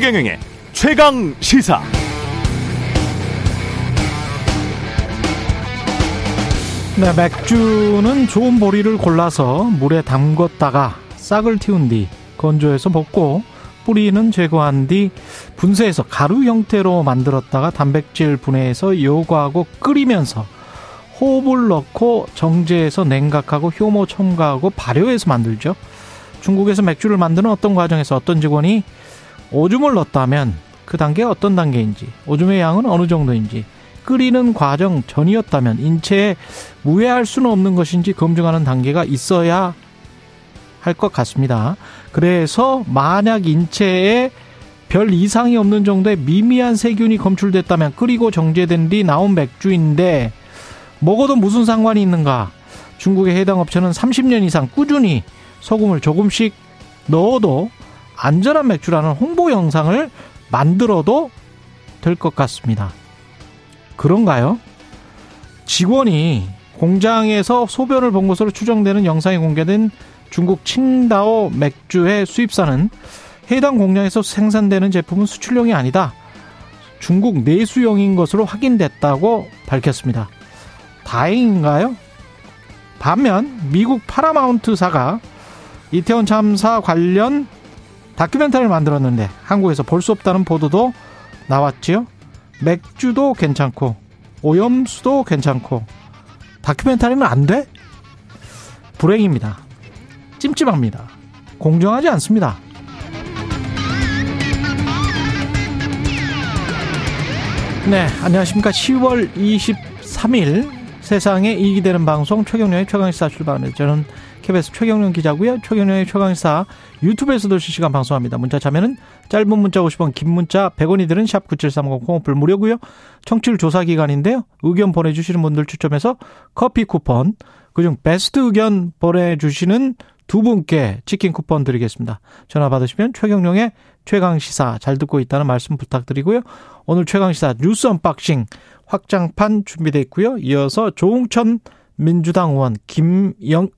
최경영의 최강 시사. 네, 맥주는 좋은 보리를 골라서 물에 담궜다가 싹을 틔운 뒤 건조해서 볶고 뿌리는 제거한 뒤 분쇄해서 가루 형태로 만들었다가 단백질 분해해서 요구하고 끓이면서 호흡을 넣고 정제해서 냉각하고 효모 첨가하고 발효해서 만들죠. 중국에서 맥주를 만드는 어떤 과정에서 어떤 직원이 오줌을 넣었다면 그 단계가 어떤 단계인지, 오줌의 양은 어느 정도인지, 끓이는 과정 전이었다면 인체에 무해할 수는 없는 것인지 검증하는 단계가 있어야 할 것 같습니다. 그래서 만약 인체에 별 이상이 없는 정도의 미미한 세균이 검출됐다면 끓이고 정제된 뒤 나온 맥주인데 먹어도 무슨 상관이 있는가? 중국의 해당 업체는 30년 이상 꾸준히 소금을 조금씩 넣어도 안전한 맥주라는 홍보 영상을 만들어도 될 것 같습니다. 그런가요? 직원이 공장에서 소변을 본 것으로 추정되는 영상이 공개된 중국 칭다오 맥주의 수입사는 해당 공장에서 생산되는 제품은 수출용이 아니다. 중국 내수용인 것으로 확인됐다고 밝혔습니다. 다행인가요? 반면 미국 파라마운트사가 이태원 참사 관련 다큐멘터리를 만들었는데 한국에서 볼 수 없다는 보도도 나왔지요. 맥주도 괜찮고 오염수도 괜찮고 다큐멘터리는 안 돼? 불행입니다. 찜찜합니다. 공정하지 않습니다. 네, 안녕하십니까. 10월 23일 세상에 이익이 되는 방송 최경련의 최강시사 출발합니다. 저는 KBS 최경련 기자고요. 최경련의 최강시사 유튜브에서도 실시간 방송합니다. 문자 참여는 짧은 문자 50원, 긴 문자 100원이 드는 샵9730 콩오플 무료고요. 청취율 조사 기간인데요. 의견 보내주시는 분들 추첨해서 커피 쿠폰, 그중 베스트 의견 보내주시는 두 분께 치킨 쿠폰 드리겠습니다. 전화 받으시면 최경룡의 최강시사 잘 듣고 있다는 말씀 부탁드리고요. 오늘 최강시사 뉴스 unboxing 확장판 준비되어 있고요. 이어서 조응천 민주당 의원 김영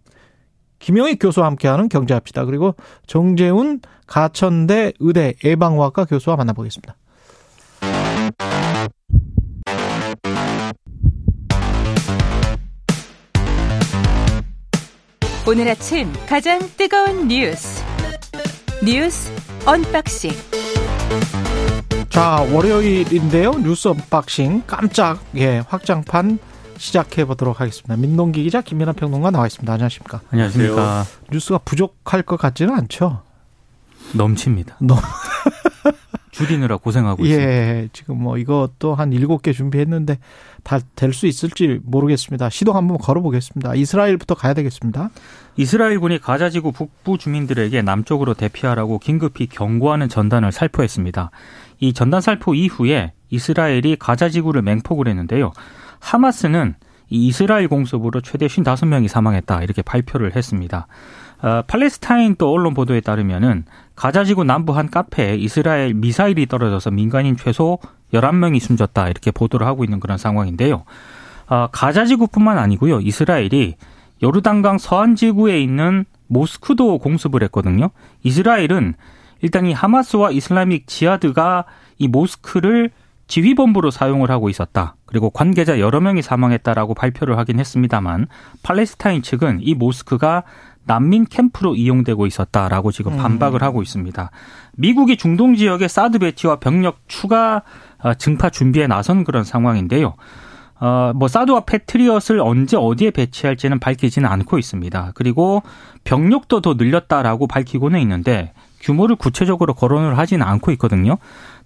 김영익 교수와 함께하는 경제합시다. 그리고 정재훈 가천대 의대 예방의학과 교수와 만나보겠습니다. 오늘 아침 가장 뜨거운 뉴스 뉴스 unboxing 자 월요일인데요 뉴스 unboxing 깜짝 예 확장판 시작해 보도록 하겠습니다. 민동기 기자 김민하 평론가 나와 있습니다. 안녕하십니까? 안녕하십니까? 뉴스가 부족할 것 같지는 않죠? 넘칩니다. 넘 줄이느라 고생하고 예, 있습니다. 지금 뭐 이것도 한 일곱 개 준비했는데 다 될 수 있을지 모르겠습니다. 시동 한번 걸어보겠습니다. 이스라엘부터 가야 되겠습니다. 이스라엘군이 가자지구 북부 주민들에게 남쪽으로 대피하라고 긴급히 경고하는 전단을 살포했습니다. 이 전단 살포 이후에 이스라엘이 가자지구를 맹폭을 했는데요. 하마스는 이 이스라엘 공습으로 최대 55명이 사망했다 이렇게 발표를 했습니다. 어, 팔레스타인 또 언론 보도에 따르면은 가자지구 남부 한 카페에 이스라엘 미사일이 떨어져서 민간인 최소 11명이 숨졌다 이렇게 보도를 하고 있는 그런 상황인데요. 어, 가자지구뿐만 아니고요. 이스라엘이 요르단강 서안 지구에 있는 모스크도 공습을 했거든요. 이스라엘은 일단 이 하마스와 이슬라믹 지하드가 이 모스크를 지휘본부로 사용을 하고 있었다. 그리고 관계자 여러 명이 사망했다라고 발표를 하긴 했습니다만 팔레스타인 측은 이 모스크가 난민 캠프로 이용되고 있었다라고 지금 반박을 하고 있습니다. 미국이 중동 지역의 사드 배치와 병력 추가 어, 증파 준비에 나선 그런 상황인데요. 어, 뭐 사드와 패트리엇을 언제 어디에 배치할지는 밝히지는 않고 있습니다. 그리고 병력도 더 늘렸다라고 밝히고는 있는데 규모를 구체적으로 거론을 하지는 않고 있거든요.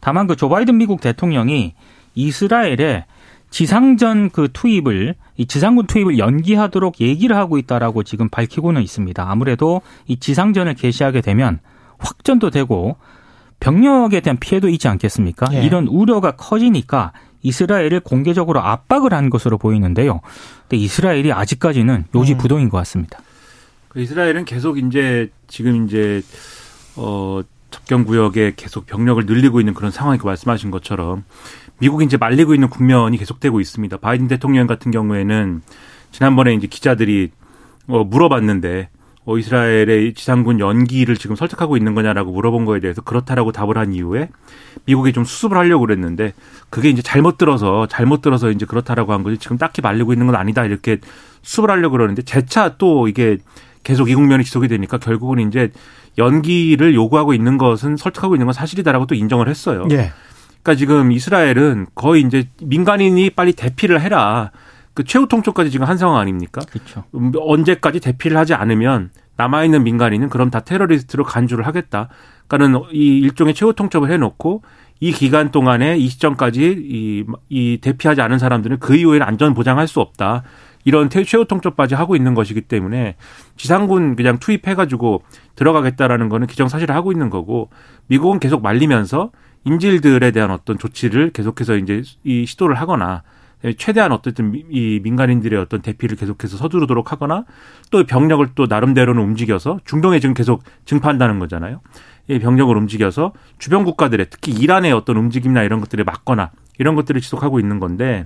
다만 그 조 바이든 미국 대통령이 이스라엘에 지상전 그 투입을 이 지상군 투입을 연기하도록 얘기를 하고 있다라고 지금 밝히고는 있습니다. 아무래도 이 지상전을 개시하게 되면 확전도 되고 병력에 대한 피해도 있지 않겠습니까? 예. 이런 우려가 커지니까 이스라엘을 공개적으로 압박을 한 것으로 보이는데요. 근데 이스라엘이 아직까지는 요지부동인 것 같습니다. 그 이스라엘은 계속 이제 지금 이제 어 접경 구역에 계속 병력을 늘리고 있는 그런 상황이고 말씀하신 것처럼 미국이 이제 말리고 있는 국면이 계속되고 있습니다. 바이든 대통령 같은 경우에는 지난번에 이제 기자들이 어 물어봤는데 뭐 이스라엘의 지상군 연기를 지금 설득하고 있는 거냐라고 물어본 거에 대해서 그렇다라고 답을 한 이후에 미국이 좀 수습을 하려고 그랬는데 그게 이제 잘못 들어서 잘못 들어서 이제 그렇다라고 한 거지 지금 딱히 말리고 있는 건 아니다 이렇게 수습을 하려고 그러는데 재차 또 이게 계속 이 국면이 지속이 되니까 결국은 이제 연기를 요구하고 있는 것은 설득하고 있는 건 사실이다라고 또 인정을 했어요. 예. 그러니까 지금 이스라엘은 거의 이제 민간인이 빨리 대피를 해라. 그 최후 통첩까지 지금 한 상황 아닙니까? 그렇죠. 음, 언제까지 대피를 하지 않으면 남아 있는 민간인은 그럼 다 테러리스트로 간주를 하겠다. 그러니까는 이 일종의 최후 통첩을 해놓고 이 기간 동안에 이 시점까지 이, 이 대피하지 않은 사람들은 그 이후에는 안전 보장할 수 없다. 이런 최후 통첩까지 하고 있는 것이기 때문에 지상군 그냥 투입해가지고 들어가겠다라는 거는 기정사실을 하고 있는 거고 미국은 계속 말리면서 인질들에 대한 어떤 조치를 계속해서 이제 이 시도를 하거나 최대한 어쨌든 이 민간인들의 어떤 대피를 계속해서 서두르도록 하거나 또 병력을 또 나름대로는 움직여서 중동에 지금 계속 증파한다는 거잖아요. 이 병력을 움직여서 주변 국가들의 특히 이란의 어떤 움직임이나 이런 것들을 막거나 이런 것들을 지속하고 있는 건데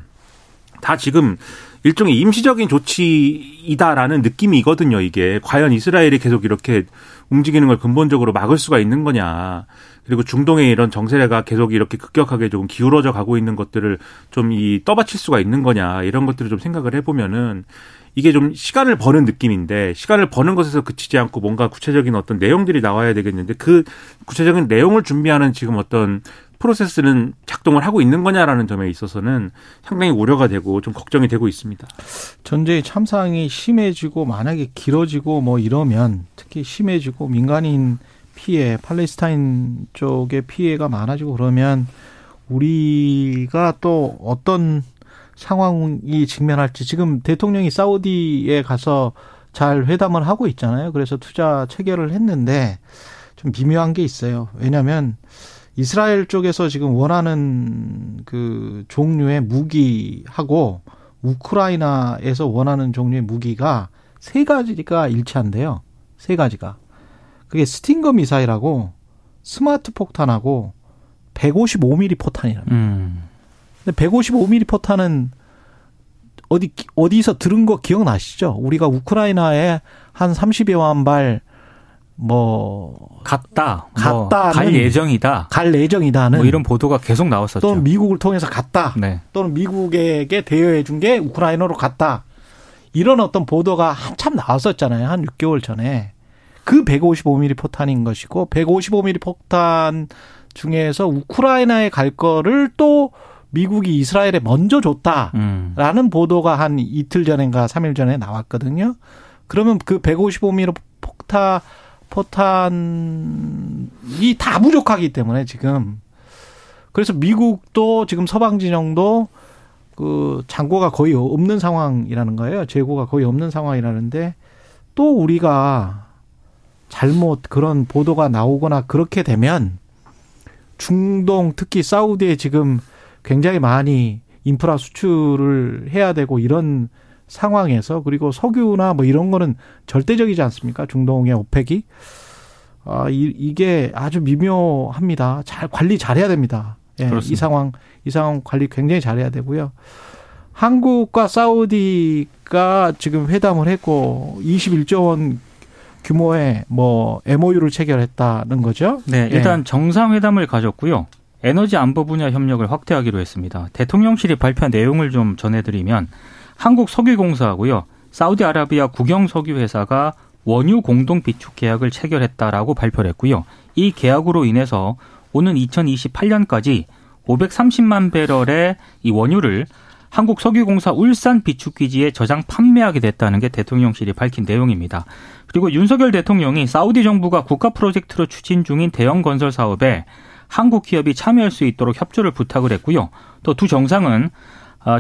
다 지금 일종의 임시적인 조치이다라는 느낌이거든요, 이게. 과연 이스라엘이 계속 이렇게 움직이는 걸 근본적으로 막을 수가 있는 거냐. 그리고 중동의 이런 정세가 계속 이렇게 급격하게 조금 기울어져 가고 있는 것들을 좀 이 떠받칠 수가 있는 거냐. 이런 것들을 좀 생각을 해보면은 이게 좀 시간을 버는 느낌인데 시간을 버는 것에서 그치지 않고 뭔가 구체적인 어떤 내용들이 나와야 되겠는데 그 구체적인 내용을 준비하는 지금 어떤 프로세스는 작동을 하고 있는 거냐라는 점에 있어서는 상당히 우려가 되고 좀 걱정이 되고 있습니다. 전쟁의 참상이 심해지고 만약에 길어지고 뭐 이러면 특히 심해지고 민간인 피해, 팔레스타인 쪽의 피해가 많아지고 그러면 우리가 또 어떤 상황이 직면할지 지금 대통령이 사우디에 가서 잘 회담을 하고 있잖아요. 그래서 투자 체결을 했는데 좀 미묘한 게 있어요. 왜냐하면 이스라엘 쪽에서 지금 원하는 그 종류의 무기하고 우크라이나에서 원하는 종류의 무기가 세 가지가 일치한대요. 세 가지가. 그게 스팅거 미사일하고 스마트 폭탄하고 155mm 포탄이라. 음. 근데 155mm 포탄은 어디 어디서 들은 거 기억나시죠? 우리가 우크라이나에 한 30여만 발 뭐 갔다, 뭐 갔다는 갈 예정이다. 갈 예정이다는 뭐 이런 보도가 계속 나왔었죠. 또는 미국을 통해서 갔다. 네. 또는 미국에게 대여해 준 게 우크라이나로 갔다. 이런 어떤 보도가 한참 나왔었잖아요. 한 6개월 전에. 그 155mm 포탄인 것이고 155mm 포탄 중에서 우크라이나에 갈 거를 또 미국이 이스라엘에 먼저 줬다라는 음. 보도가 한 이틀 전인가 3일 전에 나왔거든요. 그러면 그 155mm 폭탄 포탄이 다 부족하기 때문에 지금 그래서 미국도 지금 서방 진영도 그 장고가 거의 없는 상황이라는 거예요. 재고가 거의 없는 상황이라는데 또 우리가 잘못 그런 보도가 나오거나 그렇게 되면 중동 특히 사우디에 지금 굉장히 많이 인프라 수출을 해야 되고 이런 상황에서 그리고 석유나 뭐 이런 거는 절대적이지 않습니까? 중동의 오펙이 아 이, 이게 아주 미묘합니다. 잘 관리 잘해야 됩니다. 예, 이 상황 이 상황 관리 굉장히 잘해야 되고요. 한국과 사우디가 지금 회담을 했고 21조 원 규모의 뭐 MOU를 체결했다는 거죠. 네, 일단 정상회담을 가졌고요. 에너지 안보 분야 협력을 확대하기로 했습니다. 대통령실이 발표한 내용을 좀 전해드리면 한국 석유공사하고요. 사우디아라비아 국영 석유 회사가 원유 공동 비축 계약을 체결했다라고 발표를 했고요. 이 계약으로 인해서 오는 2028년까지 530만 배럴의 이 원유를 한국 석유공사 울산 비축기지에 저장 판매하게 됐다는 게 대통령실이 밝힌 내용입니다. 그리고 윤석열 대통령이 사우디 정부가 국가 프로젝트로 추진 중인 대형 건설 사업에 한국 기업이 참여할 수 있도록 협조를 부탁을 했고요. 또 두 정상은 어,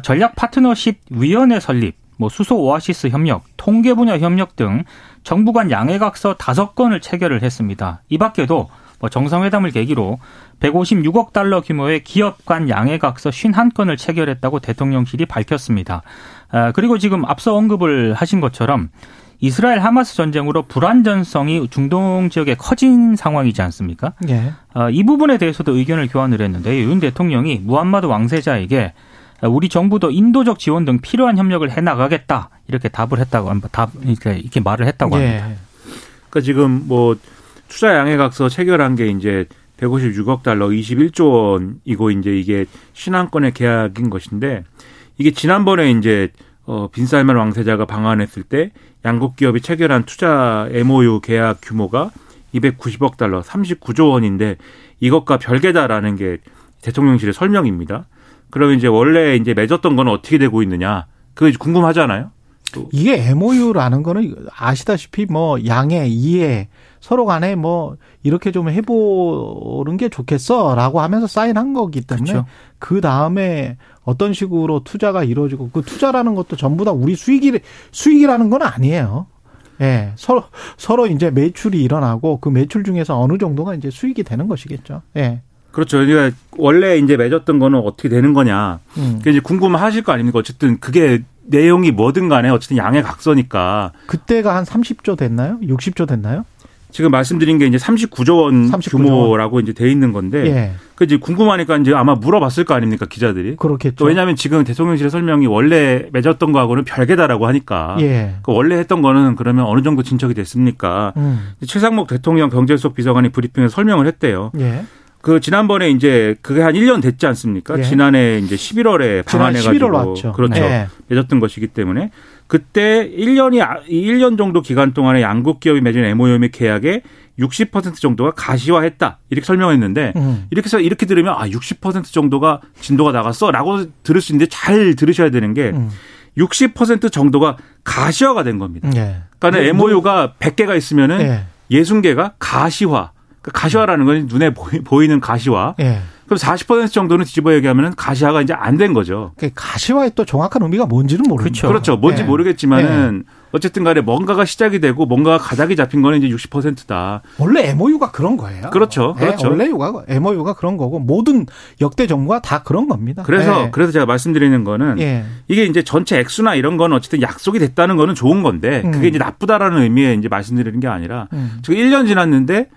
전략 파트너십 위원회 설립, 뭐 수소 오아시스 협력, 통계 분야 협력 등 정부 간 양해각서 다섯 건을 체결을 했습니다. 이 밖에도 뭐 정상회담을 계기로 156억 달러 규모의 기업 간 양해각서 51건을 체결했다고 대통령실이 밝혔습니다. 아, 그리고 지금 앞서 언급을 하신 것처럼 이스라엘 하마스 전쟁으로 불안 전성이 중동 지역에 커진 상황이지 않습니까? 예. 아, 이 부분에 대해서도 의견을 교환을 했는데 윤 대통령이 무함마드 왕세자에게 우리 정부도 인도적 지원 등 필요한 협력을 해 나가겠다 이렇게 답을 했다고 답 이렇게, 이렇게 말을 했다고 합니다. 예. 그러니까 지금 뭐 투자 양해각서 체결한 게 이제 156억 달러, 21조 원이고 이제 이게 신한권의 계약인 것인데 이게 지난번에 이제 어 빈살만 왕세자가 방한했을 때 양국 기업이 체결한 투자 MOU 계약 규모가 290억 달러, 39조 원인데 이것과 별개다라는 게 대통령실의 설명입니다. 그러면 이제 원래 이제 맺었던 건 어떻게 되고 있느냐? 그게 궁금하잖아요. 이게 MOU라는 거는 아시다시피 뭐 양해, 이해 서로 간에 뭐 이렇게 좀 해보는 게 좋겠어라고 하면서 사인한 거기 때문에 그렇죠. 그 다음에 어떤 식으로 투자가 이루어지고 그 투자라는 것도 전부 다 우리 수익이 수익이라는 건 아니에요. 예, 서로 서로 이제 매출이 일어나고 그 매출 중에서 어느 정도가 이제 수익이 되는 것이겠죠. 예. 그렇죠. 그러니까 원래 이제 맺었던 거는 어떻게 되는 거냐. 음. 그 이제 궁금하실 거 아닙니까? 어쨌든 그게 내용이 뭐든 간에 어쨌든 양해 각서니까 그때가 한 30조 됐나요? 60조 됐나요? 지금 말씀드린 게 이제 39조 원 39조 규모라고 이제 돼 있는 건데 예. 그 이제 궁금하니까 이제 아마 물어봤을 거 아닙니까 기자들이. 그렇겠죠. 또 왜냐하면 지금 대통령실의 설명이 원래 맺었던 거하고는 별개다라고 하니까. 예. 그 원래 했던 거는 그러면 어느 정도 진척이 됐습니까? 음. 최상목 대통령 경제수석 비서관이 브리핑에서 설명을 했대요. 예. 그 지난번에 이제 그게 한 1년 됐지 않습니까? 예. 지난해 이제 11월에 지난 방한해 11월 가지고 왔죠. 그렇죠. 네. 맺었던 것이기 때문에 그때 1년이 아- 이 1년 정도 기간 동안에 양국 기업이 맺은 MOU 및 계약의 60% 정도가 가시화했다. 이렇게 설명했는데 음. 이렇게 해서 이렇게 들으면 아 60% 정도가 진도가 나갔어라고 들을 수 있는데 잘 들으셔야 되는 게 음. 60% 정도가 가시화가 된 겁니다. 예. 그러니까 뭐- MOU가 100개가 있으면은 예. 60개가 가시화. 그러니까 가시화라는 건 눈에 보이- 보이 는 가시화. 예. 그럼 40% 정도는 뒤집어 얘기하면 가시화가 이제 안 된 거죠. 그 가시화의 또 정확한 의미가 뭔지는 모르죠. 그렇죠. 뭔지 예. 모르겠지만은 어쨌든 간에 뭔가가 시작이 되고 뭔가가 가닥이 잡힌 거는 이제 60%다. 원래 MOU가 그런 거예요. 그렇죠. 예, 그렇죠. 원래 MOU가, MOU가 그런 거고 모든 역대 정부가 다 그런 겁니다. 그래서 예. 그래서 제가 말씀드리는 거는 예. 이게 이제 전체 액수나 이런 거는 어쨌든 약속이 됐다는 거는 좋은 건데 음. 그게 이제 나쁘다라는 의미에 이제 말씀드리는 게 아니라 음. 지금 1년 지났는데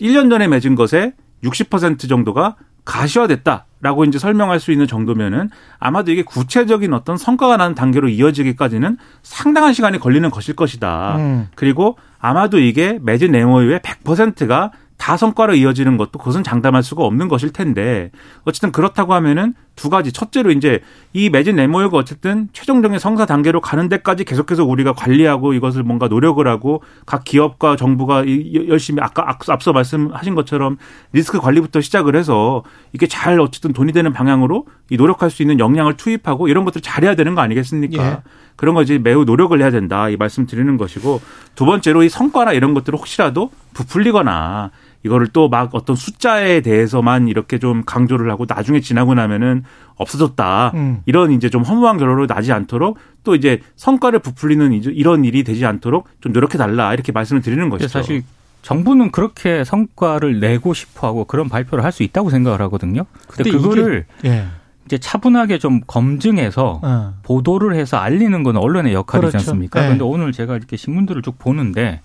1년 전에 맺은 것에 60% 정도가 가시화됐다라고 이제 설명할 수 있는 정도면은 아마도 이게 구체적인 어떤 성과가 나는 단계로 이어지기까지는 상당한 시간이 걸리는 것일 것이다. 음. 그리고 아마도 이게 맺은 MOU의 100%가 다 성과로 이어지는 것도 그것은 장담할 수가 없는 것일 텐데 어쨌든 그렇다고 하면은 두 가지 첫째로 이제 이 맺은 MOU가 어쨌든 최종적인 성사 단계로 가는 데까지 계속해서 우리가 관리하고 이것을 뭔가 노력을 하고 각 기업과 정부가 이- 열심히 아까 앞- 앞서 말씀하신 것처럼 리스크 관리부터 시작을 해서 이게 잘 어쨌든 돈이 되는 방향으로 이 노력할 수 있는 역량을 투입하고 이런 것들을 잘해야 되는 거 아니겠습니까? 예. 그런 거 이제 매우 노력을 해야 된다 이 말씀 드리는 것이고 두 번째로 이 성과나 이런 것들을 혹시라도 부풀리거나 이거를 또 막 어떤 숫자에 대해서만 이렇게 좀 강조를 하고 나중에 지나고 나면은 없어졌다 음. 이런 이제 좀 허무한 결론으로 나지 않도록 또 이제 성과를 부풀리는 이런 일이 되지 않도록 좀 노력해 달라 이렇게 말씀을 드리는 것이죠. 사실 정부는 그렇게 성과를 내고 싶어 하고 그런 발표를 할 수 있다고 생각을 하거든요. 근데, 근데 그거를 예. 이제 차분하게 좀 검증해서 어. 보도를 해서 알리는 건 언론의 역할이지 그렇죠. 않습니까? 네. 그런데 오늘 제가 이렇게 신문들을 쭉 보는데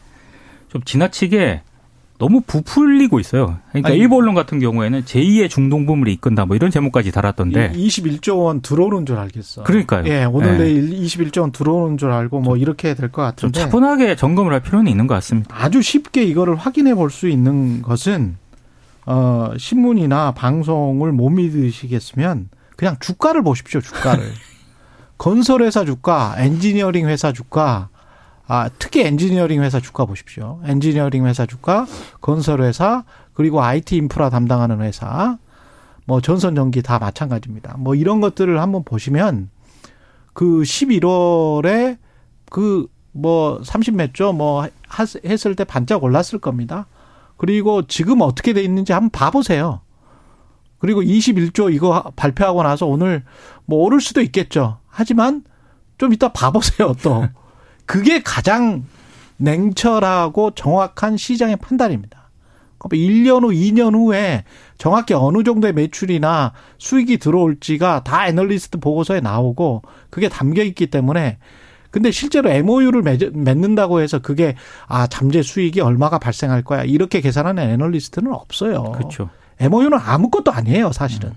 좀 지나치게 너무 부풀리고 있어요. 그러니까 아니, 일본 언론 같은 경우에는 제2의 중동부물이 이끈다 뭐 이런 제목까지 달았던데. 이 21조 원 들어오는 줄 알겠어. 그러니까요. 예, 오늘 예. 내일 21조 원 들어오는 줄 알고 뭐 이렇게 될것좀 같은데. 차분하게 점검을 할 필요는 있는 것 같습니다. 아주 쉽게 이거를 확인해 볼 수 있는 것은 어 신문이나 방송을 못 믿으시겠으면 그냥 주가를 보십시오. 주가를. 건설회사 주가, 엔지니어링 회사 주가, 아, 특히 엔지니어링 회사 주가 보십시오. 엔지니어링 회사 주가, 건설 회사, 그리고 IT 인프라 담당하는 회사, 뭐 전선 전기 다 마찬가지입니다. 뭐 이런 것들을 한번 보시면 그 11월에 그 뭐 30몇 조 뭐 했을 때 반짝 올랐을 겁니다. 그리고 지금 어떻게 돼 있는지 한번 봐보세요. 그리고 21조 이거 발표하고 나서 오늘 뭐 오를 수도 있겠죠. 하지만 좀 이따 봐보세요 또. 그게 가장 냉철하고 정확한 시장의 판단입니다. 그러니까 1년 후, 2년 후에 정확히 어느 정도의 매출이나 수익이 들어올지가 다 애널리스트 보고서에 나오고 그게 담겨 있기 때문에 근데 실제로 MOU를 맺는다고 해서 그게 아 잠재 수익이 얼마가 발생할 거야 이렇게 계산하는 애널리스트는 없어요. 그렇죠. MOU는 아무것도 아니에요 사실은.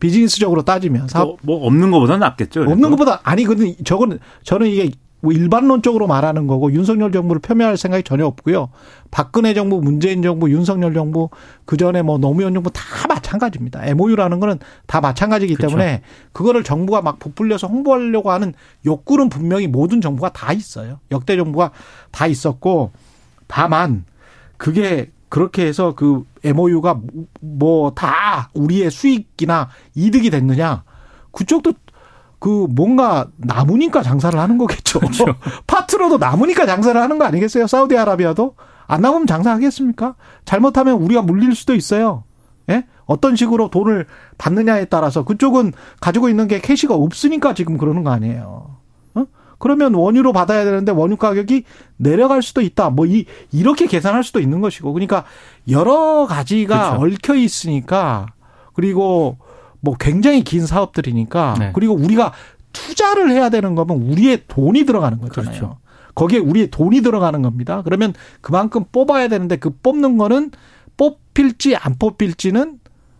비즈니스적으로 따지면 사업 뭐, 뭐 없는 것보다 낫겠죠. 없는 것보다 아니 근데 저거는 저는 이게 뭐 일반론적으로 말하는 거고 윤석열 정부를 폄훼할 생각이 전혀 없고요. 박근혜 정부, 문재인 정부, 윤석열 정부 그 전에 뭐 노무현 정부 다 마찬가지입니다. MOU라는 거는 다 마찬가지이기 그렇죠. 때문에 그거를 정부가 막 부풀려서 홍보하려고 하는 욕구는 분명히 모든 정부가 다 있어요. 역대 정부가 다 있었고 다만 그게 그렇게 해서 그 MOU가 뭐 다 우리의 수익이나 이득이 됐느냐 그쪽도 그 뭔가 남으니까 장사를 하는 거겠죠. 그렇죠. 파트너도 남으니까 장사를 하는 거 아니겠어요? 사우디아라비아도 안 남으면 장사하겠습니까? 잘못하면 우리가 물릴 수도 있어요. 예? 어떤 식으로 돈을 받느냐에 따라서 그쪽은 가지고 있는 게 캐시가 없으니까 지금 그러는 거 아니에요. 어? 그러면 원유로 받아야 되는데 원유 가격이 내려갈 수도 있다. 뭐 이, 이렇게 계산할 수도 있는 것이고. 그러니까 여러 가지가 그렇죠. 얽혀 있으니까 그리고 뭐 굉장히 긴 사업들이니까 네. 그리고 우리가 투자를 해야 되는 거면 우리의 돈이 들어가는 거잖아요. 그렇죠. 거기에 우리의 돈이 들어가는 겁니다. 그러면 그만큼 뽑아야 되는데 그 뽑는 거는 뽑힐지 안 뽑힐지는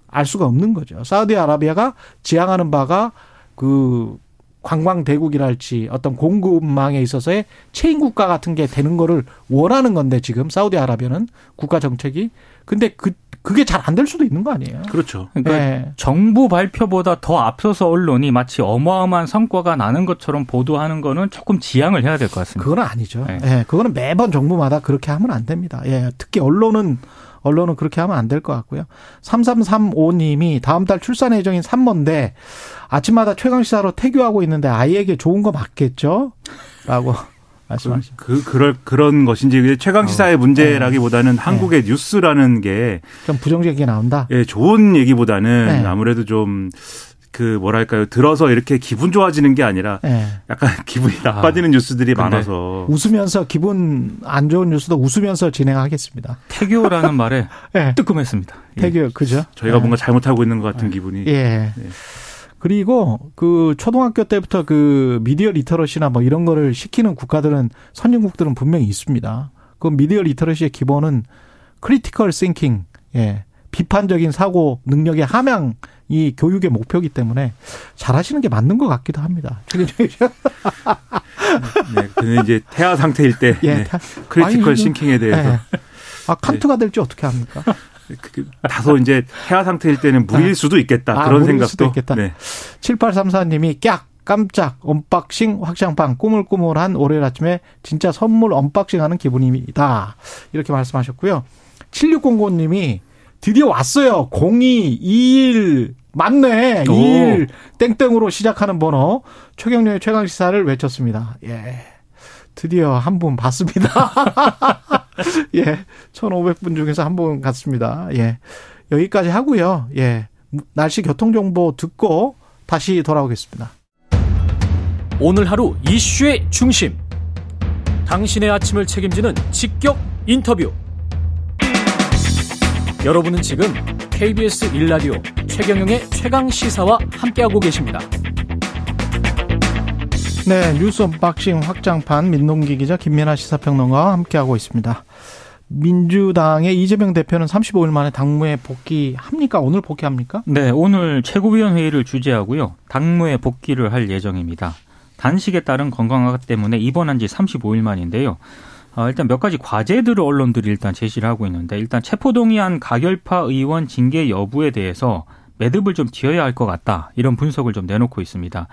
알 수가 없는 거죠. 사우디아라비아가 지향하는 바가 그 관광 대국이랄지 어떤 공급망에 있어서의 체인 국가 같은 게 되는 거를 원하는 건데 지금 사우디아라비아는 국가 정책이 근데 그 그게 잘 안 될 수도 있는 거 아니에요. 그렇죠. 그러니까 네. 정부 발표보다 더 앞서서 언론이 마치 어마어마한 성과가 나는 것처럼 보도하는 거는 조금 지양을 해야 될 것 같습니다. 그건 아니죠. 네. 네. 그거는 매번 정부마다 그렇게 하면 안 됩니다. 예. 특히 언론은 언론은 그렇게 하면 안 될 것 같고요. 3335님이 다음 달 출산 예정인 산모인데 아침마다 최강 시사로 태교하고 있는데 아이에게 좋은 거 맞겠죠? 라고 말씀하시죠. 그, 그, 그럴, 그런 것인지 최강 시사의 어. 문제라기보다는 네. 한국의 네. 뉴스라는 게 좀 부정적이게 나온다. 예, 좋은 얘기보다는 네. 아무래도 좀그 뭐랄까요 들어서 이렇게 기분 좋아지는 게 아니라 네. 약간 기분이 아. 나빠지는 아, 뉴스들이 많아서 웃으면서 기분 안 좋은 뉴스도 웃으면서 진행하겠습니다. 태교라는 말에 네. 뜨끔했습니다. 태교 예. 그죠? 저희가 뭔가 잘못하고 있는 것 같은 기분이. 예. 그리고 그 초등학교 때부터 그 미디어 literacy나 뭐 이런 거를 시키는 국가들은 선진국들은 분명히 있습니다. 그 미디어 literacy의 기본은 critical thinking, 예. 비판적인 사고 능력의 함양이 교육의 목표이기 때문에 잘하시는 게 맞는 것 같기도 합니다. 네, 그는 이제 태아 상태일 때 예, 네. critical thinking에 대해서 예. 아 칸트가 될지 어떻게 합니까? 그, 그, 다소 이제 태아 상태일 때는 무리일 아. 수도 있겠다. 아, 그런 생각도. 수도 있겠다. 네. 7834님이 깍 깜짝 unboxing 확장판 꾸물꾸물한 월요일 아침에 진짜 선물 unboxing하는 기분입니다. 이렇게 말씀하셨고요. 7609님이 드디어 왔어요. 0221 맞네. 21 땡땡으로 시작하는 번호 최경련의 최강 시사를 외쳤습니다. 예. 드디어 한 분 봤습니다. 예. 1,500분 중에서 한 분 갔습니다. 예. 여기까지 하고요. 예. 날씨 교통 정보 듣고 다시 돌아오겠습니다. 오늘 하루 이슈의 중심. 당신의 아침을 책임지는 직격 인터뷰. 여러분은 지금 KBS 1라디오 최경영의 최강 시사와 함께하고 계십니다. 네, 뉴스 unboxing 확장판 민동기 기자 김민하 시사평론가와 함께하고 있습니다. 민주당의 이재명 대표는 35일 만에 당무에 복귀합니까? 오늘 복귀합니까? 네, 오늘 최고위원회의를 주재하고요. 당무에 복귀를 할 예정입니다. 단식에 따른 건강 악화 때문에 입원한 지 35일 만인데요. 어, 일단 몇 가지 과제들을 언론들이 일단 제시를 하고 있는데 일단 체포동의안 가결파 의원 징계 여부에 대해서 매듭을 좀 지어야 할 것 같다. 이런 분석을 좀 내놓고 있습니다.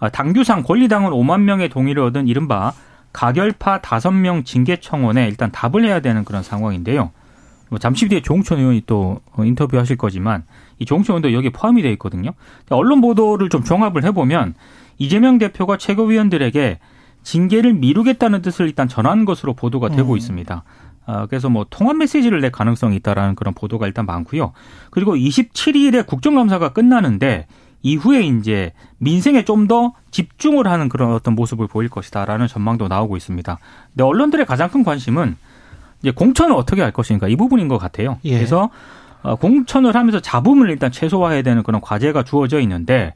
어, 당규상 권리당원 5만 명의 동의를 얻은 이른바 가결파 5명 징계 청원에 일단 답을 해야 되는 그런 상황인데요. 뭐 잠시 뒤에 조홍천 의원이 또 인터뷰하실 거지만 이 조홍천 의원도 여기에 포함이 되어 있거든요. 언론 보도를 좀 종합을 해보면 이재명 대표가 최고위원들에게 징계를 미루겠다는 뜻을 일단 전한 것으로 보도가 되고 음. 있습니다. 아, 그래서 뭐 통합 메시지를 낼 가능성이 있다라는 그런 보도가 일단 많고요. 그리고 27일에 국정감사가 끝나는데 이후에 이제 민생에 좀 더 집중을 하는 그런 어떤 모습을 보일 것이다라는 전망도 나오고 있습니다. 근데 언론들의 가장 큰 관심은 이제 공천을 어떻게 할 것인가 이 부분인 것 같아요. 예. 그래서 어, 공천을 하면서 잡음을 일단 최소화해야 되는 그런 과제가 주어져 있는데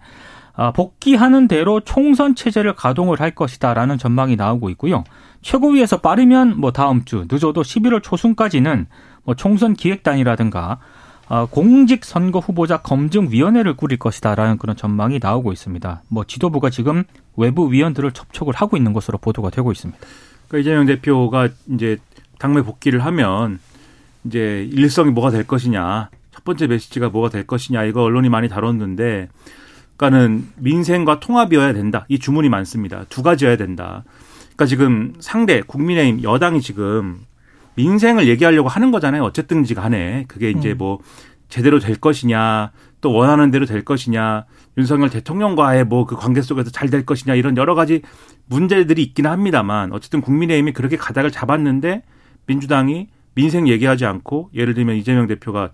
아, 복귀하는 대로 총선 체제를 가동을 할 것이다라는 전망이 나오고 있고요. 최고위에서 빠르면 뭐 다음 주 늦어도 11월 초순까지는 뭐 총선 기획단이라든가 어, 공직 선거 후보자 검증 위원회를 꾸릴 것이다라는 그런 전망이 나오고 있습니다. 뭐 지도부가 지금 외부 위원들을 접촉을 하고 있는 것으로 보도가 되고 있습니다. 그러니까 이재명 대표가 이제 당내 복귀를 하면 이제 일성이 뭐가 될 것이냐, 첫 번째 메시지가 뭐가 될 것이냐 이거 언론이 많이 다뤘는데, 그러니까는 민생과 통합이어야 된다. 이 주문이 많습니다. 두 가지여야 된다. 그러니까 지금 상대 국민의힘 여당이 지금 민생을 얘기하려고 하는 거잖아요. 어쨌든지 간에 그게 이제 뭐 제대로 될 것이냐, 또 원하는 대로 될 것이냐, 윤석열 대통령과의 뭐 그 관계 속에서 잘 될 것이냐 이런 여러 가지 문제들이 있기는 합니다만 어쨌든 국민의힘이 그렇게 가닥을 잡았는데 민주당이 민생 얘기하지 않고 예를 들면 이재명 대표가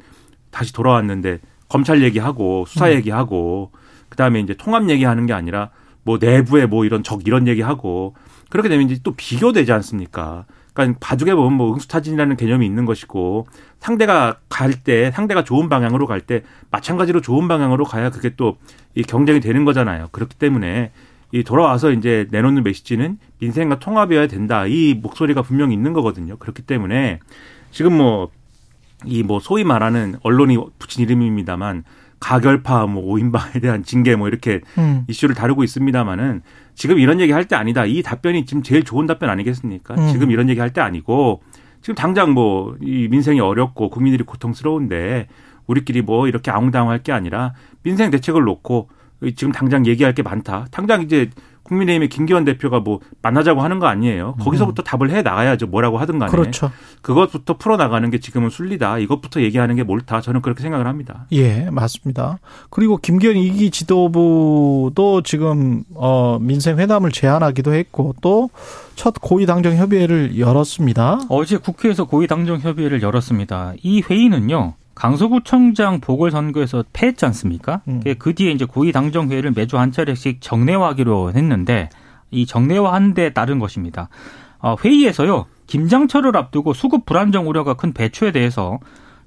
다시 돌아왔는데 검찰 얘기하고 수사 얘기하고 그다음에 이제 통합 얘기하는 게 아니라 뭐 내부에 뭐 이런 적 이런 얘기하고 그렇게 되면 이제 또 비교되지 않습니까? 그러니까 바둑에 보면 뭐 응수타진이라는 개념이 있는 것이고 상대가 갈 때 상대가 좋은 방향으로 갈 때 마찬가지로 좋은 방향으로 가야 그게 또 이 경쟁이 되는 거잖아요. 그렇기 때문에 이 돌아와서 이제 내놓는 메시지는 민생과 통합이어야 된다. 이 목소리가 분명히 있는 거거든요. 그렇기 때문에 지금 뭐 이뭐 소위 말하는 언론이 붙인 이름입니다만 가결파 뭐 오인방에 대한 징계 뭐 이렇게 음. 이슈를 다루고 있습니다만은 지금 이런 얘기 할 때 아니다. 이 답변이 지금 제일 좋은 답변 아니겠습니까? 음. 지금 이런 얘기 할 때 아니고 지금 당장 뭐 이 민생이 어렵고 국민들이 고통스러운데 우리끼리 뭐 이렇게 아웅다웅할 게 아니라 민생 대책을 놓고 지금 당장 얘기할 게 많다. 당장 이제 국민의힘의 김기현 대표가 뭐 만나자고 하는 거 아니에요. 거기서부터 답을 해 나가야죠. 뭐라고 하든 간에. 음. 그렇죠. 그것부터 풀어 나가는 게 지금은 순리다. 이것부터 얘기하는 게 옳다. 저는 그렇게 생각을 합니다. 예, 맞습니다. 그리고 김기현 이기 지도부도 지금 어 민생 회담을 제안하기도 했고 또 첫 고위 당정 협의회를 열었습니다. 어제 국회에서 고위 당정 협의회를 열었습니다. 이 회의는요. 강서구청장 보궐선거에서 패했지 않습니까? 음. 그 뒤에 이제 고위당정회의를 매주 한 차례씩 정례화하기로 했는데 이 정례화한 데 따른 것입니다. 어, 회의에서요. 김장철을 앞두고 수급 불안정 우려가 큰 배추에 대해서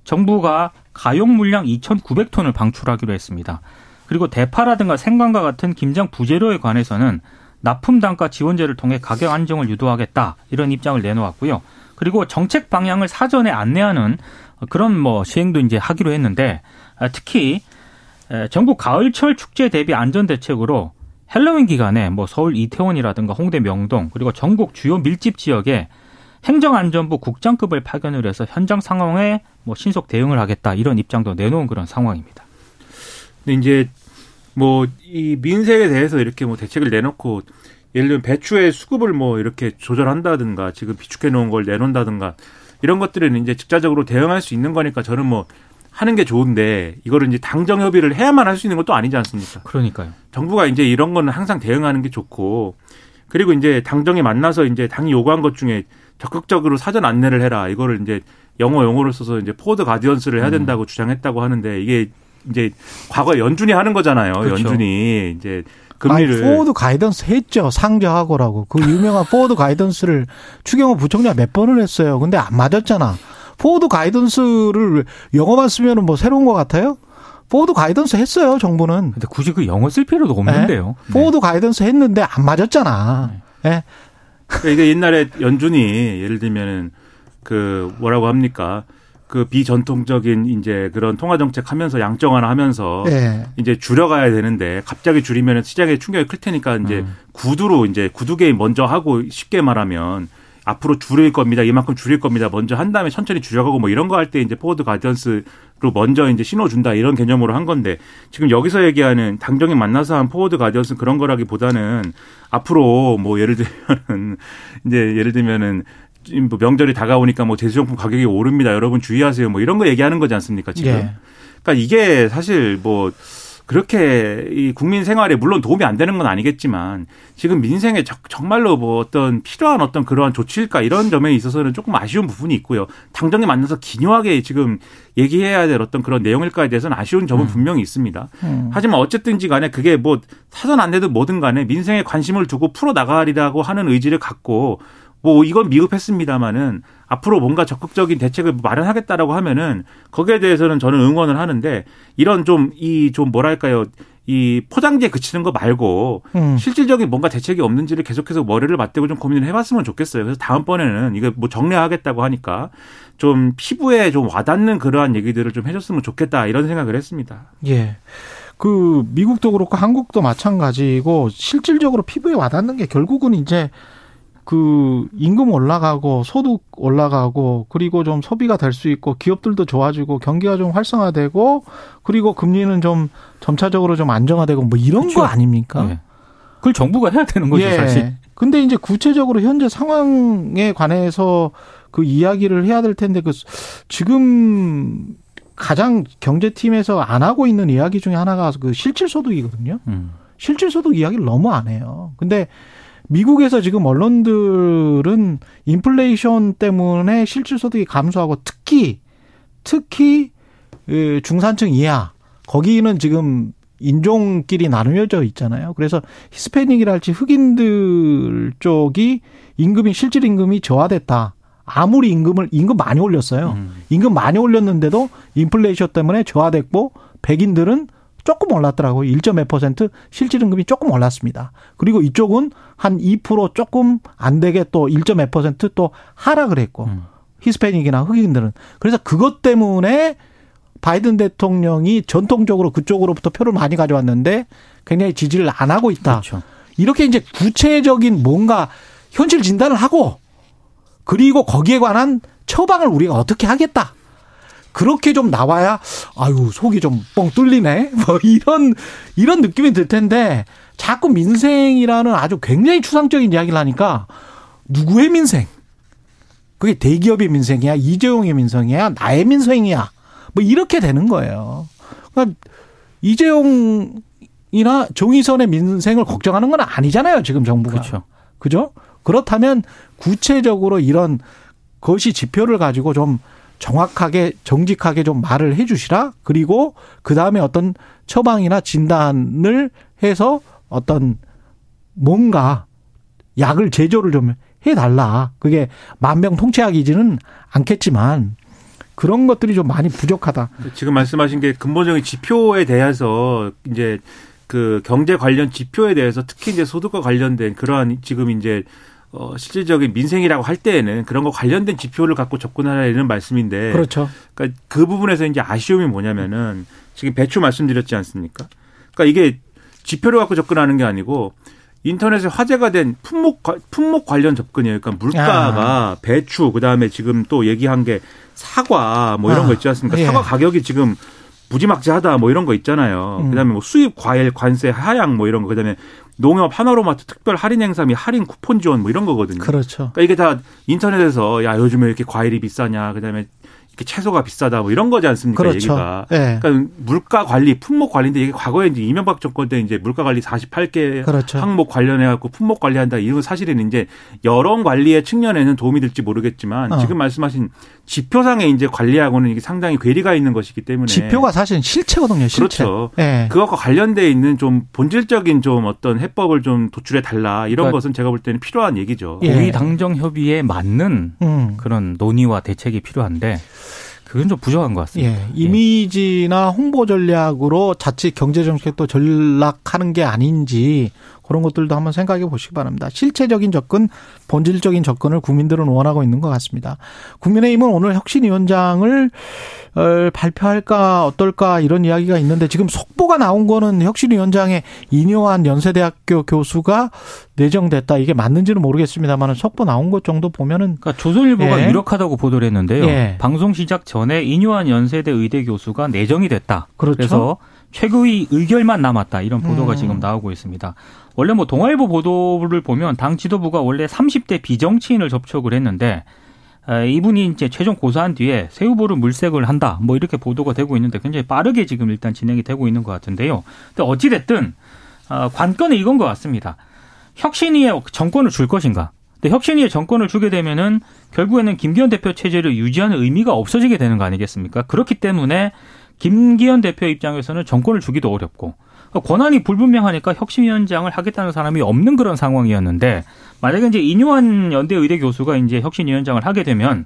정부가 가용 물량 2,900톤을 방출하기로 했습니다. 그리고 대파라든가 생강과 같은 김장 부재료에 관해서는 납품 단가 지원제를 통해 가격 안정을 유도하겠다 이런 입장을 내놓았고요. 그리고 정책 방향을 사전에 안내하는 그런 뭐 시행도 이제 하기로 했는데 아, 특히 에, 전국 가을철 축제 대비 안전 대책으로 헬로윈 기간에 뭐 서울 이태원이라든가 홍대 명동 그리고 전국 주요 밀집 지역에 행정안전부 국장급을 파견을 해서 현장 상황에 뭐 신속 대응을 하겠다 이런 입장도 내놓은 그런 상황입니다. 근데 이제 뭐 이 민생에 대해서 이렇게 뭐 대책을 내놓고 예를 들면 배추의 수급을 뭐 이렇게 조절한다든가 지금 비축해 놓은 걸 내놓는다든가 이런 것들은 이제 직자적으로 대응할 수 있는 거니까 저는 뭐 하는 게 좋은데 이거를 이제 당정 협의를 해야만 할 수 있는 것도 아니지 않습니까? 그러니까요. 정부가 이제 이런 거는 항상 대응하는 게 좋고 그리고 이제 당정이 만나서 이제 당이 요구한 것 중에 적극적으로 사전 안내를 해라 이거를 이제 영어 용어를 써서 이제 forward guidance를 해야 된다고 주장했다고 하는데 이게 이제 과거 에 연준이 하는 거잖아요. 그렇죠. 연준이 이제 금리를 forward guidance 했죠. 상저하고라고. 그 유명한 forward guidance를 추경호 부총리가 몇 번을 했어요. 근데 안 맞았잖아. forward guidance를 영어만 쓰면 뭐 새로운 것 같아요? forward guidance 했어요, 정부는. 근데 굳이 그 영어 쓸 필요도 없는데요. 네. forward guidance 했는데 안 맞았잖아. 예. 그러니까 이게 옛날에 연준이 예를 들면은 그 뭐라고 합니까? 그 비전통적인 이제 그런 통화 정책 하면서 양적 완화나 하면서 예. 이제 줄여가야 되는데 갑자기 줄이면 시장에 충격이 클 테니까 이제 음. 구두로 이제 구두 게임 먼저 하고 쉽게 말하면 앞으로 줄일 겁니다. 이만큼 줄일 겁니다. 먼저 한 다음에 천천히 줄여가고 뭐 이런 거 할 때 이제 forward guidance로 먼저 이제 신호 준다 이런 개념으로 한 건데 지금 여기서 얘기하는 당정이 만나서 한 forward guidance 그런 거라기보다는 앞으로 뭐 예를 들면은 이제 예를 들면은 뭐 명절이 다가오니까 뭐 제수용품 가격이 오릅니다. 여러분 주의하세요. 뭐 이런 거 얘기하는 거지 않습니까? 지금. 예. 그러니까 이게 사실 뭐 그렇게 이 국민 생활에 물론 도움이 안 되는 건 아니겠지만 지금 민생에 적- 정말로 뭐 어떤 필요한 어떤 그러한 조치일까 이런 점에 있어서는 조금 아쉬운 부분이 있고요. 당정에 만나서 기묘하게 지금 얘기해야 될 어떤 그런 내용일까에 대해서는 아쉬운 점은 분명히 있습니다. 음. 하지만 어쨌든지 간에 그게 뭐 사전 안내든 뭐든 간에 민생에 관심을 두고 풀어 나가리라고 하는 의지를 갖고 뭐 이건 미흡했습니다마는 앞으로 뭔가 적극적인 대책을 마련하겠다라고 하면은 거기에 대해서는 저는 응원을 하는데 이런 좀이좀 뭐랄까요 이 포장지에 그치는 거 말고 음. 실질적인 뭔가 대책이 없는지를 계속해서 머리를 맞대고 좀 고민을 해봤으면 좋겠어요. 그래서 다음번에는 이거 뭐 정리하겠다고 하니까 좀 피부에 좀 와닿는 그러한 얘기들을 좀 해줬으면 좋겠다 이런 생각을 했습니다. 예. 그 미국도 그렇고 한국도 마찬가지고 실질적으로 피부에 와닿는 게 결국은 이제 그 임금 올라가고 소득 올라가고 그리고 좀 소비가 될 수 있고 기업들도 좋아지고 경기가 좀 활성화되고 그리고 금리는 좀 점차적으로 좀 안정화되고 뭐 이런 그렇죠. 거 아닙니까? 예. 그걸 정부가 해야 되는 거죠, 예. 사실. 근데 이제 구체적으로 현재 상황에 관해서 그 이야기를 해야 될 텐데 그 지금 가장 경제팀에서 안 하고 있는 이야기 중에 하나가 그 실질소득이거든요. 음. 실질소득 이야기를 너무 안 해요. 근데 미국에서 지금 언론들은 인플레이션 때문에 실질 소득이 감소하고 특히 특히 그 중산층 이하 거기는 지금 인종끼리 나누어져 있잖아요. 그래서 히스패닉이랄지 흑인들 쪽이 임금이 실질 임금이 저하됐다. 아무리 임금을 임금 많이 올렸어요. 음. 임금 많이 올렸는데도 인플레이션 때문에 저하됐고 백인들은 조금 올랐더라고요. 1.2% 실질 임금이 조금 올랐습니다. 그리고 이쪽은 한 2% 조금 안 되게 또 1.2%또 하락을 했고 음. 히스패닉이나 흑인들은 그래서 그것 때문에 바이든 대통령이 전통적으로 그쪽으로부터 표를 많이 가져왔는데 굉장히 지지를 안 하고 있다. 그렇죠. 이렇게 이제 구체적인 뭔가 현실 진단을 하고 그리고 거기에 관한 처방을 우리가 어떻게 하겠다. 그렇게 좀 나와야 아유 속이 좀 뻥 뚫리네? 뭐 이런 이런 느낌이 들 텐데 자꾸 민생이라는 아주 굉장히 추상적인 이야기를 하니까 누구의 민생? 그게 대기업의 민생이야? 이재용의 민생이야? 나의 민생이야? 뭐 이렇게 되는 거예요. 그러니까 이재용이나 정의선의 민생을 걱정하는 건 아니잖아요 지금 정부가. 그렇죠. 그죠? 그렇다면 구체적으로 이런 것이 지표를 가지고 좀 정확하게 정직하게 좀 말을 해 주시라. 그리고 그다음에 어떤 처방이나 진단을 해서 어떤 뭔가 약을 제조를 좀 해 달라. 그게 만병 통치약이지는 않겠지만 그런 것들이 좀 많이 부족하다. 지금 말씀하신 게 근본적인 지표에 대해서 이제 그 경제 관련 지표에 대해서 특히 이제 소득과 관련된 그러한 지금 이제 어 실질적인 민생이라고 할 때에는 그런 거 관련된 지표를 갖고 접근하라는 말씀인데 그렇죠. 그러니까 그 부분에서 이제 아쉬움이 뭐냐면은 지금 배추 말씀드렸지 않습니까? 그러니까 이게 지표를 갖고 접근하는 게 아니고 인터넷에 화제가 된 품목 과- 품목 관련 접근이에요. 그러니까 물가가 배추 그다음에 지금 또 얘기한 게 사과 뭐 이런 아, 거 있지 않습니까? 예. 사과 가격이 지금 무지막지하다 뭐 이런 거 있잖아요. 음. 그다음에 뭐 수입 과일 관세 하향 뭐 이런 거 그다음에 농협 하나로마트 특별 할인 행사 및 할인 쿠폰 지원 뭐 이런 거거든요. 그렇죠. 그러니까 이게 다 인터넷에서 야 요즘에 이렇게 과일이 비싸냐 그다음에 이렇게 채소가 비싸다 뭐 이런 거지 않습니까 그렇죠. 얘기가. 예. 그러니까 물가 관리, 품목 관리인데 이게 과거에 이제 이명박 정권 때 이제 물가 관리 48개 그렇죠. 항목 관련해 갖고 품목 관리한다 이런 건 사실은 이제 여론 관리의 측면에는 도움이 될지 모르겠지만 어. 지금 말씀하신 지표상의 이제 관리하고는 이게 상당히 괴리가 있는 것이기 때문에 지표가 사실은 실체거든요. 실체. 그렇죠. 예. 그것과 관련돼 있는 좀 본질적인 좀 어떤 해법을 좀 도출해 달라 이런 그러니까 것은 제가 볼 때는 필요한 얘기죠. 예. 고위 당정 협의에 맞는 음. 그런 논의와 대책이 필요한데 그건 좀 부족한 것 같습니다. 예. 이미지나 홍보 전략으로 자칫 경제 정책도 전락하는 게 아닌지 그런 것들도 한번 생각해 보시기 바랍니다. 실체적인 접근, 본질적인 접근을 국민들은 원하고 있는 것 같습니다. 국민의힘은 오늘 혁신위원장을 어, 발표할까 어떨까 이런 이야기가 있는데 지금 속보가 나온 거는 혁신위원장의 이뇨한 연세대학교 교수가 내정됐다. 이게 맞는지는 모르겠습니다만 속보 나온 것 정도 보면은 그러니까 조선일보가 예. 유력하다고 보도를 했는데요. 예. 방송 시작 전에 인요한 연세대 의대 교수가 내정이 됐다. 그렇죠. 그래서 최고위 의결만 남았다. 이런 보도가 음. 지금 나오고 있습니다. 원래 뭐 동아일보 보도를 보면 당 지도부가 원래 30대 비정치인을 접촉을 했는데 에, 이분이 이제 최종 고사한 뒤에 새 후보를 물색을 한다. 뭐 이렇게 보도가 되고 있는데 굉장히 빠르게 지금 일단 진행이 되고 있는 것 같은데요. 근데 어찌 됐든 어, 관건은 이건 것 같습니다. 혁신위에 정권을 줄 것인가? 근데 혁신위에 정권을 주게 되면은 결국에는 김기현 대표 체제를 유지하는 의미가 없어지게 되는 거 아니겠습니까? 그렇기 때문에 김기현 대표 입장에서는 정권을 주기도 어렵고 권한이 불분명하니까 혁신위원장을 하겠다는 사람이 없는 그런 상황이었는데 만약에 이제 인요한 연대 의대 교수가 이제 혁신위원장을 하게 되면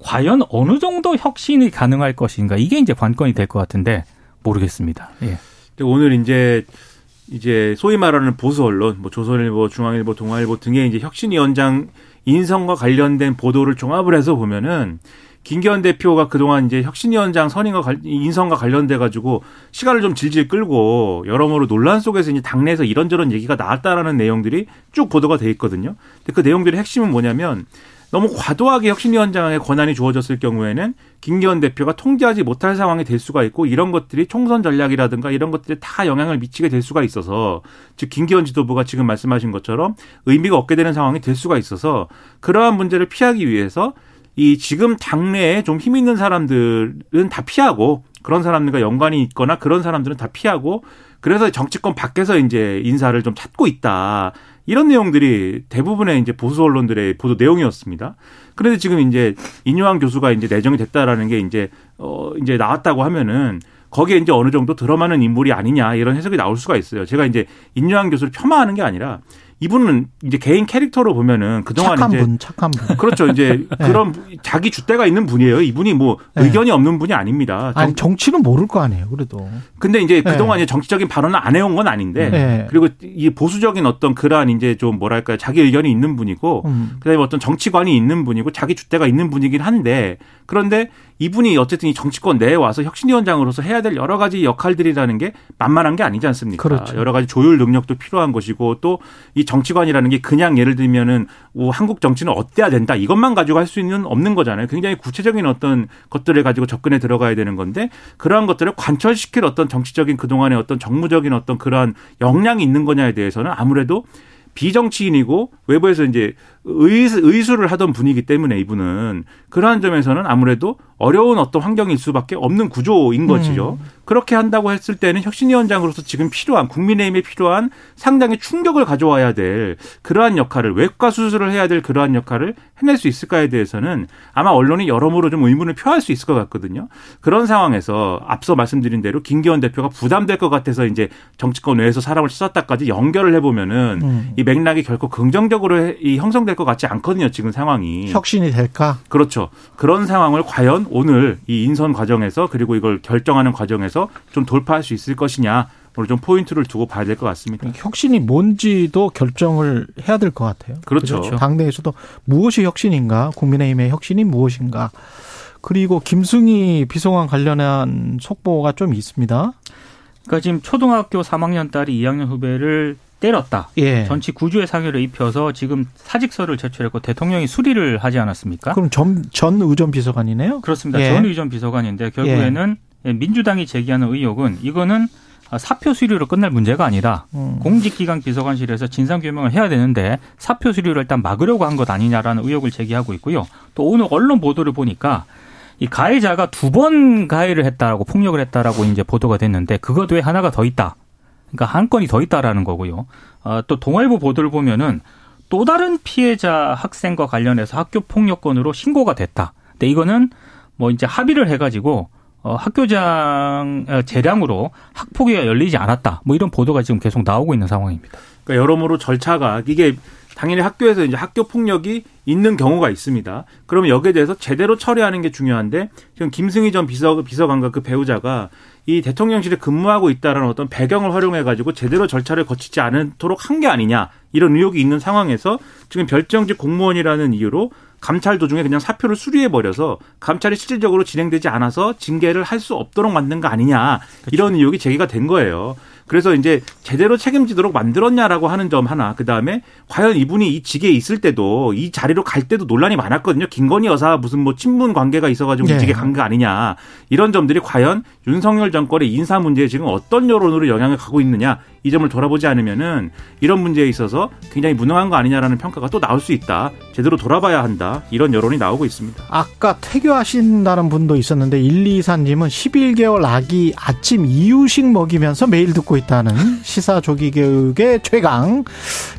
과연 어느 정도 혁신이 가능할 것인가 이게 이제 관건이 될 것 같은데 모르겠습니다. 예. 오늘 이제 이제 소위 말하는 보수 언론, 뭐 조선일보, 중앙일보, 동아일보 등의 이제 혁신위원장 인선과 관련된 보도를 종합을 해서 보면은 김기현 대표가 그동안 이제 혁신위원장 선임과 인선과 관련돼 가지고 시간을 좀 질질 끌고 여러모로 논란 속에서 이제 당내에서 이런저런 얘기가 나왔다라는 내용들이 쭉 보도가 돼 있거든요. 근데 그 내용들의 핵심은 뭐냐면 너무 과도하게 혁신위원장의 권한이 주어졌을 경우에는 김기현 대표가 통제하지 못할 상황이 될 수가 있고 이런 것들이 총선 전략이라든가 이런 것들이 다 영향을 미치게 될 수가 있어서 즉 김기현 지도부가 지금 말씀하신 것처럼 의미가 없게 되는 상황이 될 수가 있어서 그러한 문제를 피하기 위해서 이 지금 당내에 좀 힘 있는 사람들은 다 피하고 그런 사람들과 연관이 있거나 그런 사람들은 다 피하고 그래서 정치권 밖에서 이제 인사를 좀 찾고 있다. 이런 내용들이 대부분의 이제 보수 언론들의 보도 내용이었습니다. 그런데 지금 이제 인유한 교수가 이제 내정이 됐다라는 게 이제 어 이제 나왔다고 하면은 거기에 이제 어느 정도 들어맞는 인물이 아니냐 이런 해석이 나올 수가 있어요. 제가 이제 인유한 교수를 폄하하는 게 아니라 이분은 이제 개인 캐릭터로 보면은 그동안 착한 이제 분, 착한 분. 그렇죠. 이제 네. 그런 자기 주대가 있는 분이에요. 이분이 뭐 네. 의견이 없는 분이 아닙니다. 아니 정, 정치는 모를 거 아니에요. 그래도. 근데 이제 네. 그동안 이제 정치적인 발언을 안 해온 건 아닌데 네. 그리고 이 보수적인 어떤 그러한 이제 좀 뭐랄까요 자기 의견이 있는 분이고 음. 그다음에 어떤 정치관이 있는 분이고 자기 주대가 있는 분이긴 한데 그런데 이분이 어쨌든 이 정치권 내에 와서 혁신위원장으로서 해야 될 여러 가지 역할들이라는 게 만만한 게 아니지 않습니까? 그렇죠. 여러 가지 조율 능력도 필요한 것이고 또 이 정치관이라는 게 그냥 예를 들면은 뭐 한국 정치는 어때야 된다 이것만 가지고 할수 있는 없는 거잖아요. 굉장히 구체적인 어떤 것들을 가지고 접근해 들어가야 되는 건데 그러한 것들을 관철시킬 어떤 정치적인 그동안의 어떤 정무적인 어떤 그러한 역량이 있는 거냐에 대해서는 아무래도 비정치인이고 외부에서 이제 의수, 의수 를 하던 분이기 때문에 이분은 그러한 점에서는 아무래도 어려운 어떤 환경일 수밖에 없는 구조인 것이죠. 그렇게 한다고 했을 때는 혁신위원장으로서 지금 필요한 국민의힘에 필요한 상당히 충격을 가져와야 될 그러한 역할을 외과 수술을 해야 될 그러한 역할을 해낼 수 있을까에 대해서는 아마 언론이 여러모로 좀 의문을 표할 수 있을 것 같거든요. 그런 상황에서 앞서 말씀드린 대로 김기현 대표가 부담될 것 같아서 이제 정치권 외에서 사람을 찾았다까지 연결을 해보면은 음. 이 맥락이 결코 긍정적으로 해- 이 형성 될 것 같지 않거든요. 지금 상황이. 혁신이 될까? 그렇죠. 그런 상황을 과연 오늘 이 인선 과정에서 그리고 이걸 결정하는 과정에서 좀 돌파할 수 있을 것이냐 오늘 좀 포인트를 두고 봐야 될 것 같습니다. 혁신이 뭔지도 결정을 해야 될 것 같아요. 그렇죠. 그죠? 당내에서도 무엇이 혁신인가, 국민의힘의 혁신이 무엇인가. 그리고 김승희 비서관 관련한 속보가 좀 있습니다. 그러니까 지금 초등학교 3학년 딸이 2학년 후배를 때렸다. 예. 전치 구주의 상해를 입혀서 지금 사직서를 제출했고 대통령이 수리를 하지 않았습니까? 그럼 전, 전 의전 비서관이네요? 그렇습니다. 예. 전 의전 비서관인데 결국에는 민주당이 제기하는 의혹은 이거는 사표 수리로 끝날 문제가 아니다. 음. 공직기강 비서관실에서 진상규명을 해야 되는데 사표 수리를 일단 막으려고 한 것 아니냐라는 의혹을 제기하고 있고요. 또 오늘 언론 보도를 보니까 이 가해자가 두 번 가해를 했다라고 폭력을 했다라고 이제 보도가 됐는데 그것 외에 하나가 더 있다. 그러니까 한 건이 더 있다라는 거고요. 아, 또 동아일보 보도를 보면은 또 다른 피해자 학생과 관련해서 학교 폭력건으로 신고가 됐다. 근데 이거는 뭐 이제 합의를 해가지고 어, 학교장 어, 재량으로 학폭위가 열리지 않았다. 뭐 이런 보도가 지금 계속 나오고 있는 상황입니다. 그러니까 여러모로 절차가 이게 당연히 학교에서 이제 학교 폭력이 있는 경우가 있습니다. 그러면 여기에 대해서 제대로 처리하는 게 중요한데 지금 김승희 전 비서 비서관과 그 배우자가 이 대통령실에 근무하고 있다라는 어떤 배경을 활용해 가지고 제대로 절차를 거치지 않도록 한 게 아니냐 이런 의혹이 있는 상황에서 지금 별정직 공무원이라는 이유로 감찰 도중에 그냥 사표를 수리해 버려서 감찰이 실질적으로 진행되지 않아서 징계를 할 수 없도록 만든 거 아니냐 이런 의혹이 제기가 된 거예요. 그래서 이제 제대로 책임지도록 만들었냐라고 하는 점 하나. 그 다음에 과연 이분이 이 직에 있을 때도 이 자리로 갈 때도 논란이 많았거든요. 김건희 여사 무슨 뭐 친분 관계가 있어가지고 네. 이 직에 간 거 아니냐. 이런 점들이 과연 윤석열 정권의 인사 문제에 지금 어떤 여론으로 영향을 가고 있느냐. 이 점을 돌아보지 않으면은 이런 문제에 있어서 굉장히 무능한 거 아니냐라는 평가가 또 나올 수 있다. 제대로 돌아봐야 한다. 이런 여론이 나오고 있습니다. 아까 태교하신다는 분도 있었는데 124님은 11개월 아기 아침 이유식 먹이면서 매일 듣고 있다는 시사 조기 교육의 최강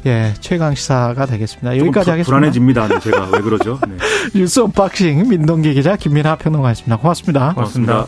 예 최강 시사가 되겠습니다. 여기까지 불- 하겠습니다. 불안해집니다. 네, 제가 왜 그러죠? 네. 뉴스 unboxing 민동기 기자 김민하 평론가였습니다. 고맙습니다. 고맙습니다.